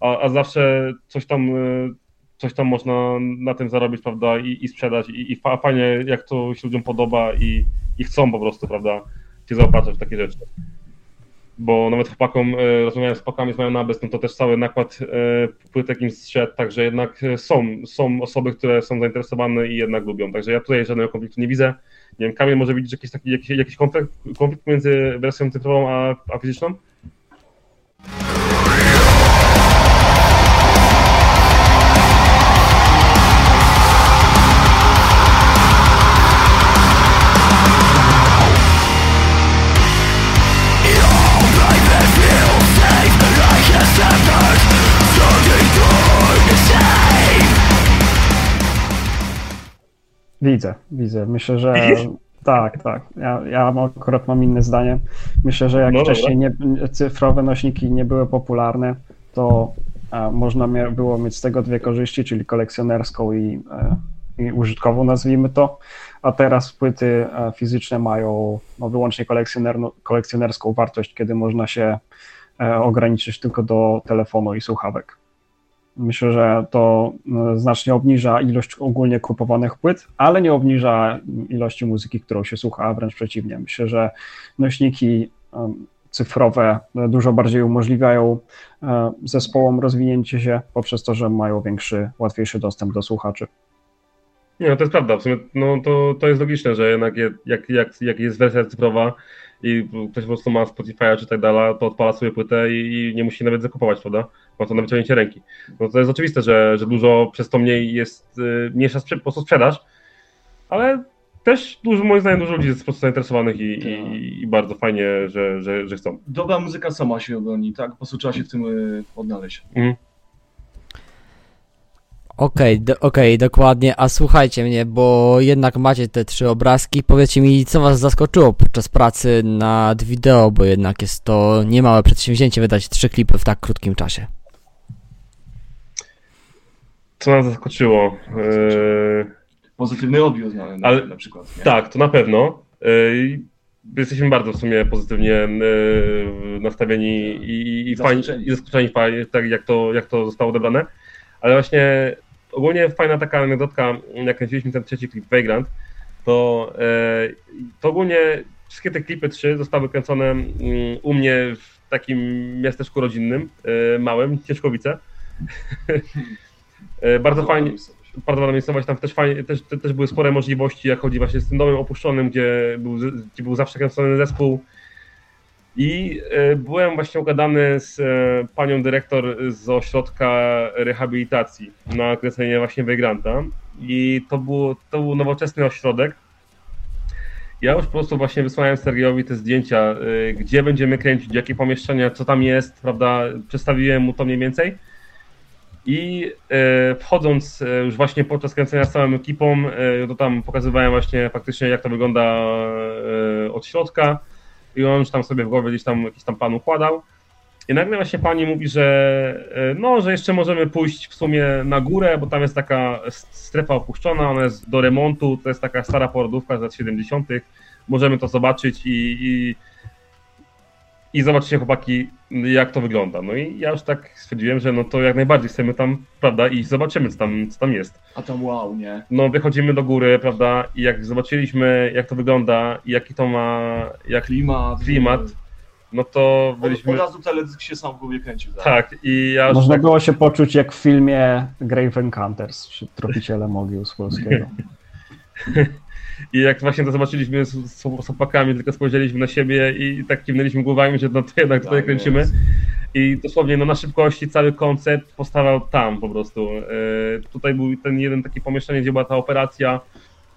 a, a zawsze coś tam, y, coś tam można na tym zarobić, prawda, i, i sprzedać i, i fa- fajnie jak to się ludziom podoba i, i chcą po prostu, prawda, się zaopatrzać w takie rzeczy. Bo nawet chłopakom, e, rozmawiałem z chłopakami z Mają Nabez, no to też cały nakład e, płytek im zszedł, także jednak są, są osoby, które są zainteresowane i jednak lubią, także ja tutaj żadnego konfliktu nie widzę. Nie wiem, Kamil, może widzieć jakiś taki, jakiś, jakiś konflikt, konflikt między wersją cyfrową a, a fizyczną? Widzę, widzę. Myślę, że tak, tak. Ja, ja akurat mam inne zdanie. Myślę, że jak No wcześniej nie, cyfrowe nośniki nie były popularne, to a, można mia- było mieć z tego dwie korzyści, czyli kolekcjonerską i, e, i użytkową, nazwijmy to. A teraz płyty e, fizyczne mają no, wyłącznie kolekcjoner- kolekcjonerską wartość, kiedy można się e, ograniczyć tylko do telefonu i słuchawek. Myślę, że to e, znacznie obniża ilość ogólnie kupowanych płyt, ale nie obniża ilości muzyki, którą się słucha, a wręcz przeciwnie. Myślę, że nośniki cyfrowe e, dużo bardziej umożliwiają e, zespołom rozwinięcie się poprzez to, że mają większy, łatwiejszy dostęp do słuchaczy. Nie, no to jest prawda. W sumie no, to, to jest logiczne, że jednak je, jak, jak, jak jest wersja cyfrowa i ktoś po prostu ma Spotify'a czy tak dalej, to odpala sobie płytę i, nie musi nawet zakupować, prawda? Ma to na wyciągnięcie ręki. No to jest oczywiste, że, że dużo przez to mniej jest y, mniejsza sprze- po prostu sprzedaż, ale też dużo, moim zdaniem, dużo ludzi jest po prostu zainteresowanych i, i, i bardzo fajnie, że, że, że chcą. Dobra muzyka sama się obroni, tak? Po prostu trzeba się w tym y, odnaleźć. Okej, do, okej, dokładnie. A słuchajcie mnie, bo jednak macie te trzy obrazki. Powiedzcie mi, co was zaskoczyło podczas pracy nad wideo, bo jednak jest to niemałe przedsięwzięcie wydać trzy klipy w tak krótkim czasie. Co nas zaskoczyło? Y, Pozytywny odbiór na, na, Ale- na przykład. Nie? Tak, to na pewno. Yy, Jesteśmy bardzo w sumie pozytywnie yy, nastawieni i, i, i, fajnie, Zaskoczeni. i zaskoczeni fajnie, tak jak to, jak to zostało odebrane. Ale właśnie ogólnie fajna taka anegdotka, jak kręciliśmy ten trzeci klip Vagrant, to, yy, to ogólnie wszystkie te klipy trzy zostały kręcone mm, u mnie w takim miasteczku rodzinnym, yy, małym, Cieszkowice. Yy, *laughs* bardzo fajnie, bardzo ładna miejscowość, tam też, fajnie, też, te- też były spore możliwości, jak chodzi właśnie z tym domem opuszczonym, gdzie był, gdzie był zawsze kręcony zespół. I e, byłem właśnie ugadany z e, panią dyrektor z ośrodka rehabilitacji na kręcenie właśnie Vagranta. I to, było, to był nowoczesny ośrodek. Ja już po prostu właśnie wysłałem Sergejowi te zdjęcia, e, gdzie będziemy kręcić, jakie pomieszczenia, co tam jest, prawda? Przedstawiłem mu to mniej więcej. I wchodząc już właśnie podczas kręcenia z całą ekipą, to tam pokazywałem właśnie faktycznie jak to wygląda od środka i on już tam sobie w głowie gdzieś tam jakiś tam plan układał. I nagle właśnie pani mówi, że e, no, że jeszcze możemy pójść w sumie na górę, bo tam jest taka strefa opuszczona, ona jest do remontu, to jest taka stara porodówka z lat 70. Możemy to zobaczyć i, i i zobaczycie chłopaki, jak to wygląda. No i ja już tak stwierdziłem, że no to jak najbardziej chcemy tam, prawda, i zobaczymy, co tam, co tam jest. A tam wow, nie? No wychodzimy do góry, prawda, i jak zobaczyliśmy, jak to wygląda i jaki to ma, jak Klimat. klimat, no to Od, byliśmy... od razu teledysk się sam w głowie kręcił. tak? Tak, i ja Można tak, było się poczuć jak w filmie Grave Encounters, czy Tropiciele Mogił z polskiego. *laughs* I jak właśnie to zobaczyliśmy z, z, chłopakami, tylko spojrzeliśmy na siebie i tak kiwnęliśmy głowami, że no to jednak tutaj Tak kręcimy. jest. I dosłownie no, na szybkości cały koncept powstawał tam po prostu. E, tutaj był ten jeden taki pomieszczenie, gdzie była ta operacja,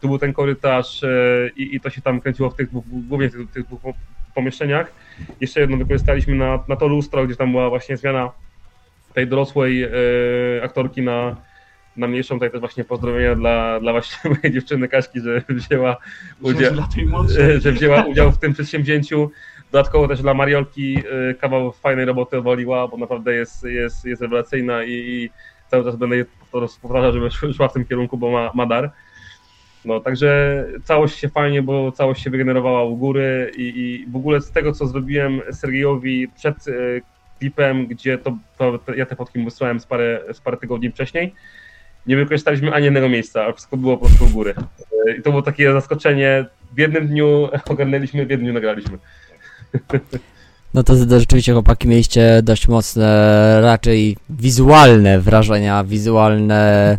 tu był ten korytarz e, i, i to się tam kręciło w tych dwóch, głównie w tych, tych dwóch pomieszczeniach. Jeszcze jedno wykorzystaliśmy na, na to lustro, gdzie tam była właśnie zmiana tej dorosłej e, aktorki na, na mniejszą. Tutaj też właśnie pozdrowienia dla, dla właśnie *laughs* mojej dziewczyny Kaśki, że wzięła udział, *laughs* Że wzięła udział w tym przedsięwzięciu. Dodatkowo też dla Mariolki y, kawał fajnej roboty woliła, bo naprawdę jest, jest, jest rewelacyjna i, i cały czas będę jej powtarzał, żeby szła- w tym kierunku, bo ma, ma dar. No, także całość się fajnie, bo całość się wygenerowała u góry i, i w ogóle z tego, co zrobiłem Sergejowi przed y, klipem, gdzie to, to, to ja te fotki mu wysłałem z parę, z parę tygodni wcześniej, nie wykorzystaliśmy ani jednego miejsca, a wszystko było po prostu u góry. Y, I to było takie zaskoczenie. W jednym dniu *laughs* ogarnęliśmy, w jednym dniu nagraliśmy. *laughs* No to, to rzeczywiście chłopaki mieliście dość mocne, raczej wizualne wrażenia, wizualne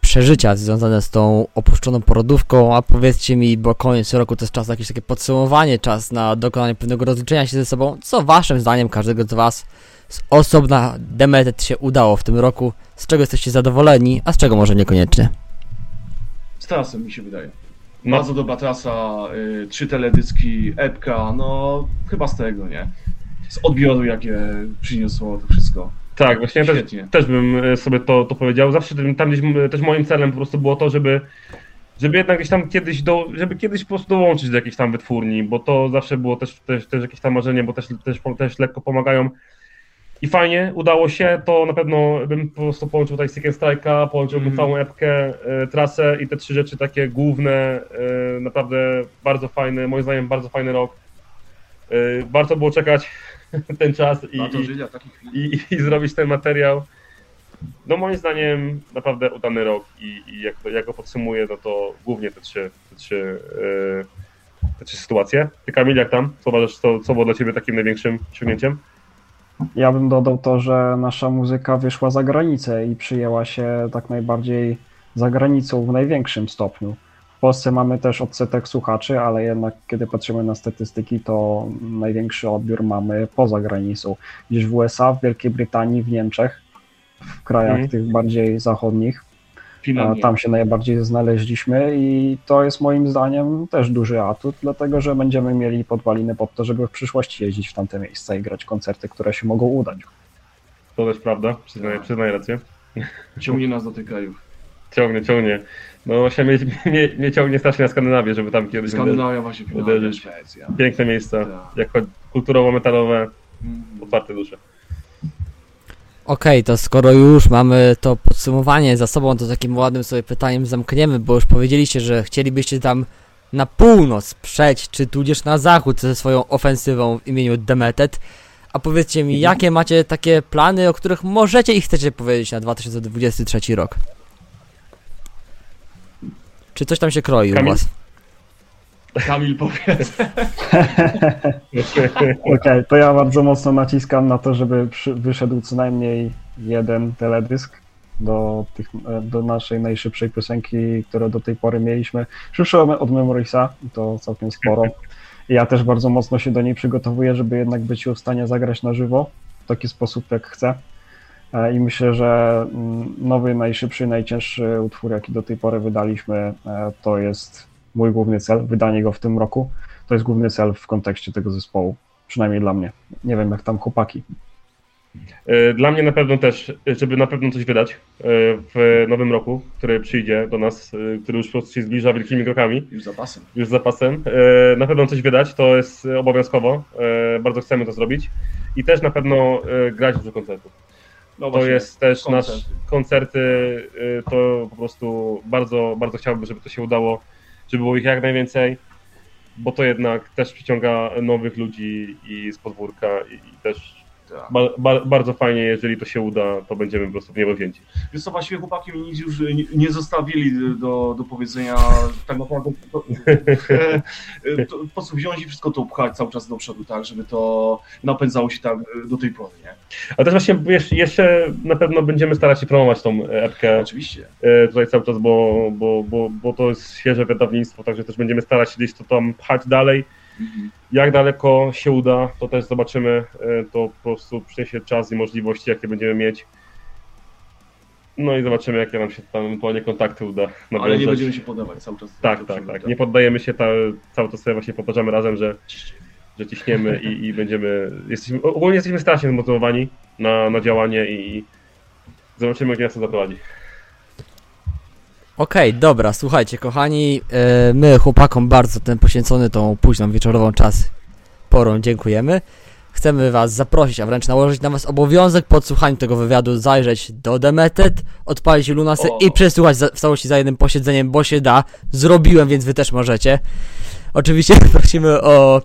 przeżycia związane z tą opuszczoną porodówką, a powiedzcie mi, bo koniec roku to jest czas na jakieś takie podsumowanie, czas na dokonanie pewnego rozliczenia się ze sobą, co waszym zdaniem każdego z was z osobna Demetet się udało w tym roku, z czego jesteście zadowoleni, a z czego może niekoniecznie. Z trasą mi się wydaje. No, Bardzo dobra trasa, y, trzy teledyski, epka, no chyba z tego, nie? Z odbioru, jakie przyniosło to wszystko. tak, właśnie też, też bym e, sobie to, to powiedział. Zawsze tam gdzieś m- też moim celem po prostu było to, żeby, żeby jednak gdzieś tam kiedyś, do, żeby kiedyś po prostu dołączyć do jakiejś tam wytwórni, bo to zawsze było też, też, też jakieś tam marzenie, bo też, też, też lekko pomagają. I fajnie, udało się, to na pewno bym po prostu połączył tutaj and Strike'a, połączyłbym Mhm. całą epkę, e, trasę i te trzy rzeczy takie główne, e, naprawdę bardzo fajny, moim zdaniem bardzo fajny rok. E, warto było czekać *laughs* ten czas i, i, i, i zrobić ten materiał. No moim zdaniem naprawdę udany rok i, i jak, to, jak go podsumuję, no to głównie te trzy, te trzy, e, te trzy sytuacje. Ty Kamil, jak tam? Co, co było dla Ciebie takim największym osiągnięciem? Ja bym dodał to, że nasza muzyka wyszła za granicę i przyjęła się tak najbardziej za granicą w największym stopniu. W Polsce mamy też odsetek słuchaczy, ale jednak kiedy patrzymy na statystyki, to największy odbiór mamy poza granicą. Gdzieś w USA, w Wielkiej Brytanii, w Niemczech, w krajach Mhm. tych bardziej zachodnich. Finlandia. Tam się najbardziej znaleźliśmy i to jest moim zdaniem też duży atut, dlatego że będziemy mieli podwaliny pod to, żeby w przyszłości jeździć w tamte miejsca i grać koncerty, które się mogą udać. To też prawda, przyznaję, przyznaję rację. Ciągnie nas do tych krajów. Ciągnie, ciągnie. No właśnie mnie, mnie, mnie ciągnie strasznie na Skandynawię, żeby tam kiedyś... Skandynawia właśnie, Finlandia. Szwecja. Piękne miejsca, Tak. jako kulturowo-metalowe, otwarte dusze. Okej, to skoro już mamy to podsumowanie za sobą, to takim ładnym sobie pytaniem zamkniemy, bo już powiedzieliście, że chcielibyście tam na północ przejść, czy tudzież na zachód ze swoją ofensywą w imieniu Demetet. A powiedzcie mi, jakie macie takie plany, o których możecie i chcecie powiedzieć na 2023 rok? Czy coś tam się kroi u Kamil? was? Kamil powiedz. *laughs* Okej, to ja bardzo mocno naciskam na to, żeby przy, wyszedł co najmniej jeden teledysk do, tych, e, do naszej najszybszej piosenki, które do tej pory mieliśmy. Szybsze od Memorisa, to całkiem sporo. Ja też bardzo mocno się do niej przygotowuję, żeby jednak być w stanie zagrać na żywo w taki sposób, jak chcę. E, I myślę, że mm, nowy, najszybszy, najcięższy utwór, jaki do tej pory wydaliśmy, e, to jest mój główny cel, wydanie go w tym roku. To jest główny cel w kontekście tego zespołu, przynajmniej dla mnie. Nie wiem, jak tam chłopaki. E, Dla mnie na pewno też, e, żeby na pewno coś wydać e, w nowym roku, który przyjdzie do nas, który już po prostu się zbliża wielkimi krokami, Już zapasem. już z zapasem. Na pewno coś wydać, to jest obowiązkowo. Bardzo chcemy to zrobić. I też na pewno grać dużo koncertów. No To jest też nasz koncerty. to po prostu bardzo, bardzo chciałbym, żeby to się udało, żeby było ich jak najwięcej, bo to jednak też przyciąga nowych ludzi i z podwórka i, i też Tak. Ba, ba, bardzo fajnie, jeżeli to się uda, to będziemy po prostu w niebo wzięci. Wiesz co, właściwie chłopaki mi nic już nie, nie zostawili do, do powiedzenia tak naprawdę to, to, po co wziąć i wszystko to upchać cały czas do przodu, tak, żeby to napędzało się tak do tej pory, nie? A też właśnie jeszcze, na pewno będziemy starać się promować tą epkę Oczywiście. e, tutaj cały czas, bo, bo, bo, bo to jest świeże wydawnictwo, także też będziemy starać się gdzieś to tam pchać dalej. Mhm. Jak daleko się uda, to też zobaczymy. E, To po prostu przyniesie czas i możliwości, jakie będziemy mieć. No i zobaczymy, jakie nam się tam ewentualnie kontakty uda Ale nie nawiązać. będziemy się podawać cały czas. Tak, tak, przodu, tak. Nie poddajemy się, ta, cały czas sobie właśnie powtarzamy razem, że, że ciśniemy i, i będziemy. Jesteśmy, ogólnie jesteśmy strasznie zmotywowani na, na działanie i zobaczymy, gdzie nas to zaprowadzi. Okej, dobra, słuchajcie, kochani, e, my chłopakom bardzo ten poświęcony tą późną wieczorową czas porą dziękujemy. Chcemy was zaprosić, a wręcz nałożyć na was obowiązek podsłuchania tego wywiadu, zajrzeć do Demetet, odpalić Lunasy O. i przesłuchać za, w całości za jednym posiedzeniem, bo się da. Zrobiłem, więc wy też możecie. Oczywiście *laughs* prosimy o,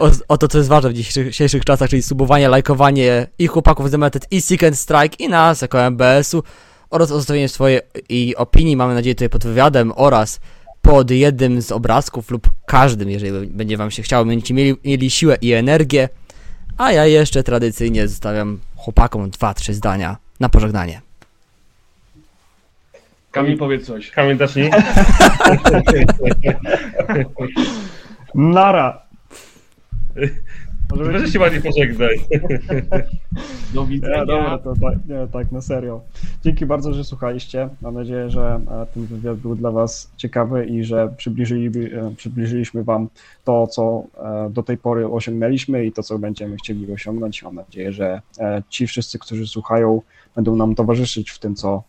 o, o to, co jest ważne w dzisiejszych, dzisiejszych czasach, czyli subowanie, lajkowanie i chłopaków z Demetet, i Seek and Strike, i nas jako MBS-u oraz o zostawienie swojej i opinii, mamy nadzieję, tutaj pod wywiadem oraz pod jednym z obrazków lub każdym, jeżeli będzie wam się chciało, będziecie mieli, mieli siłę i energię. A ja jeszcze tradycyjnie zostawiam chłopakom dwa, trzy zdania na pożegnanie. Kamil, powiedz coś. Kamil, zacznij. *laughs* Nara! *laughs* Może się bardziej pożegnaj. *laughs* Do widzenia. Nie, dobra, to tak, nie, tak, na serio. Dzięki bardzo, że słuchaliście. Mam nadzieję, że e, ten wywiad był dla Was ciekawy i że przybliżyli, e, przybliżyliśmy Wam to, co e, do tej pory osiągnęliśmy i to, co będziemy chcieli osiągnąć. Mam nadzieję, że ci wszyscy, którzy słuchają, będą nam towarzyszyć w tym, co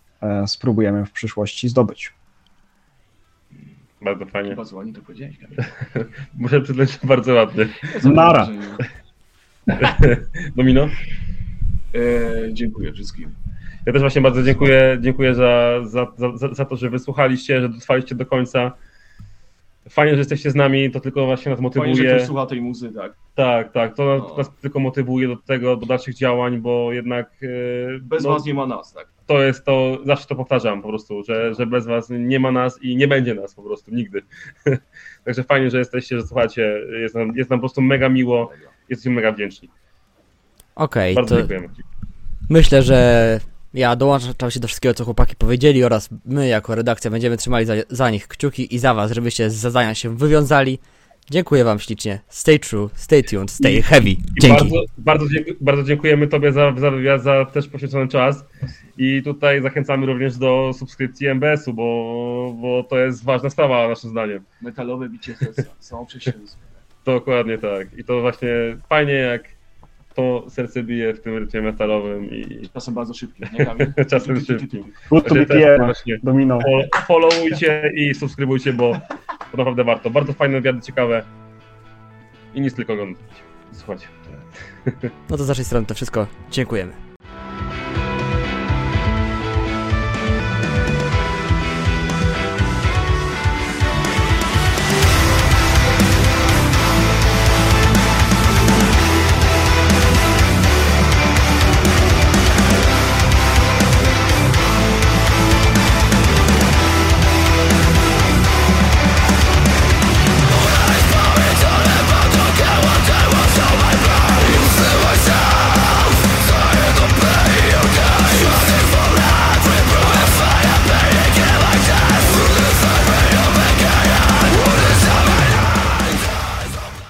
spróbujemy w przyszłości zdobyć. Bardzo fajnie. Chyba to powiedziałeś, Kamil. *laughs* Muszę przyznać, że bardzo ładnie. Nara. *laughs* Domino? E, dziękuję wszystkim. Ja też właśnie bardzo dziękuję, dziękuję za, za, za, za to, że wysłuchaliście, że dotrwaliście do końca. Fajnie, że jesteście z nami, to tylko właśnie nas Fajnie, że motywuje. ktoś słucha tej muzy, tak. Tak, tak, to nas, No. nas tylko motywuje do tego, do dalszych działań, bo jednak e, Bez no, was nie ma nas, tak. to jest to, zawsze to powtarzam po prostu, że, że bez was nie ma nas i nie będzie nas po prostu nigdy. *laughs* Także fajnie, że jesteście, że słuchacie, jest nam, jest nam po prostu mega miło, jesteśmy mega wdzięczni. Okej, Bardzo to dziękujemy. myślę, że ja dołączam się do wszystkiego, co chłopaki powiedzieli oraz my jako redakcja będziemy trzymali za, za nich kciuki i za was, żebyście z zadania się wywiązali. Dziękuję wam ślicznie. Stay true, stay tuned, stay I- heavy. I Dzięki. Bardzo, bardzo, dzięku- bardzo dziękujemy Tobie za, za wywiad, za też poświęcony czas. I tutaj zachęcamy również do subskrypcji MBS-u, bo, bo to jest ważna sprawa, naszym zdaniem. Metalowe bicie serca, samo. Dokładnie tak. I to właśnie fajnie, jak to serce bije w tym rytmie metalowym i Czasem bardzo nie Kamil? *laughs* czasem szybkim. Good to followujcie i subskrybujcie, bo to naprawdę warto. Bardzo fajne wywiady, ciekawe. I nic tylko oglądać. Słuchajcie. No to z naszej strony to wszystko. Dziękujemy.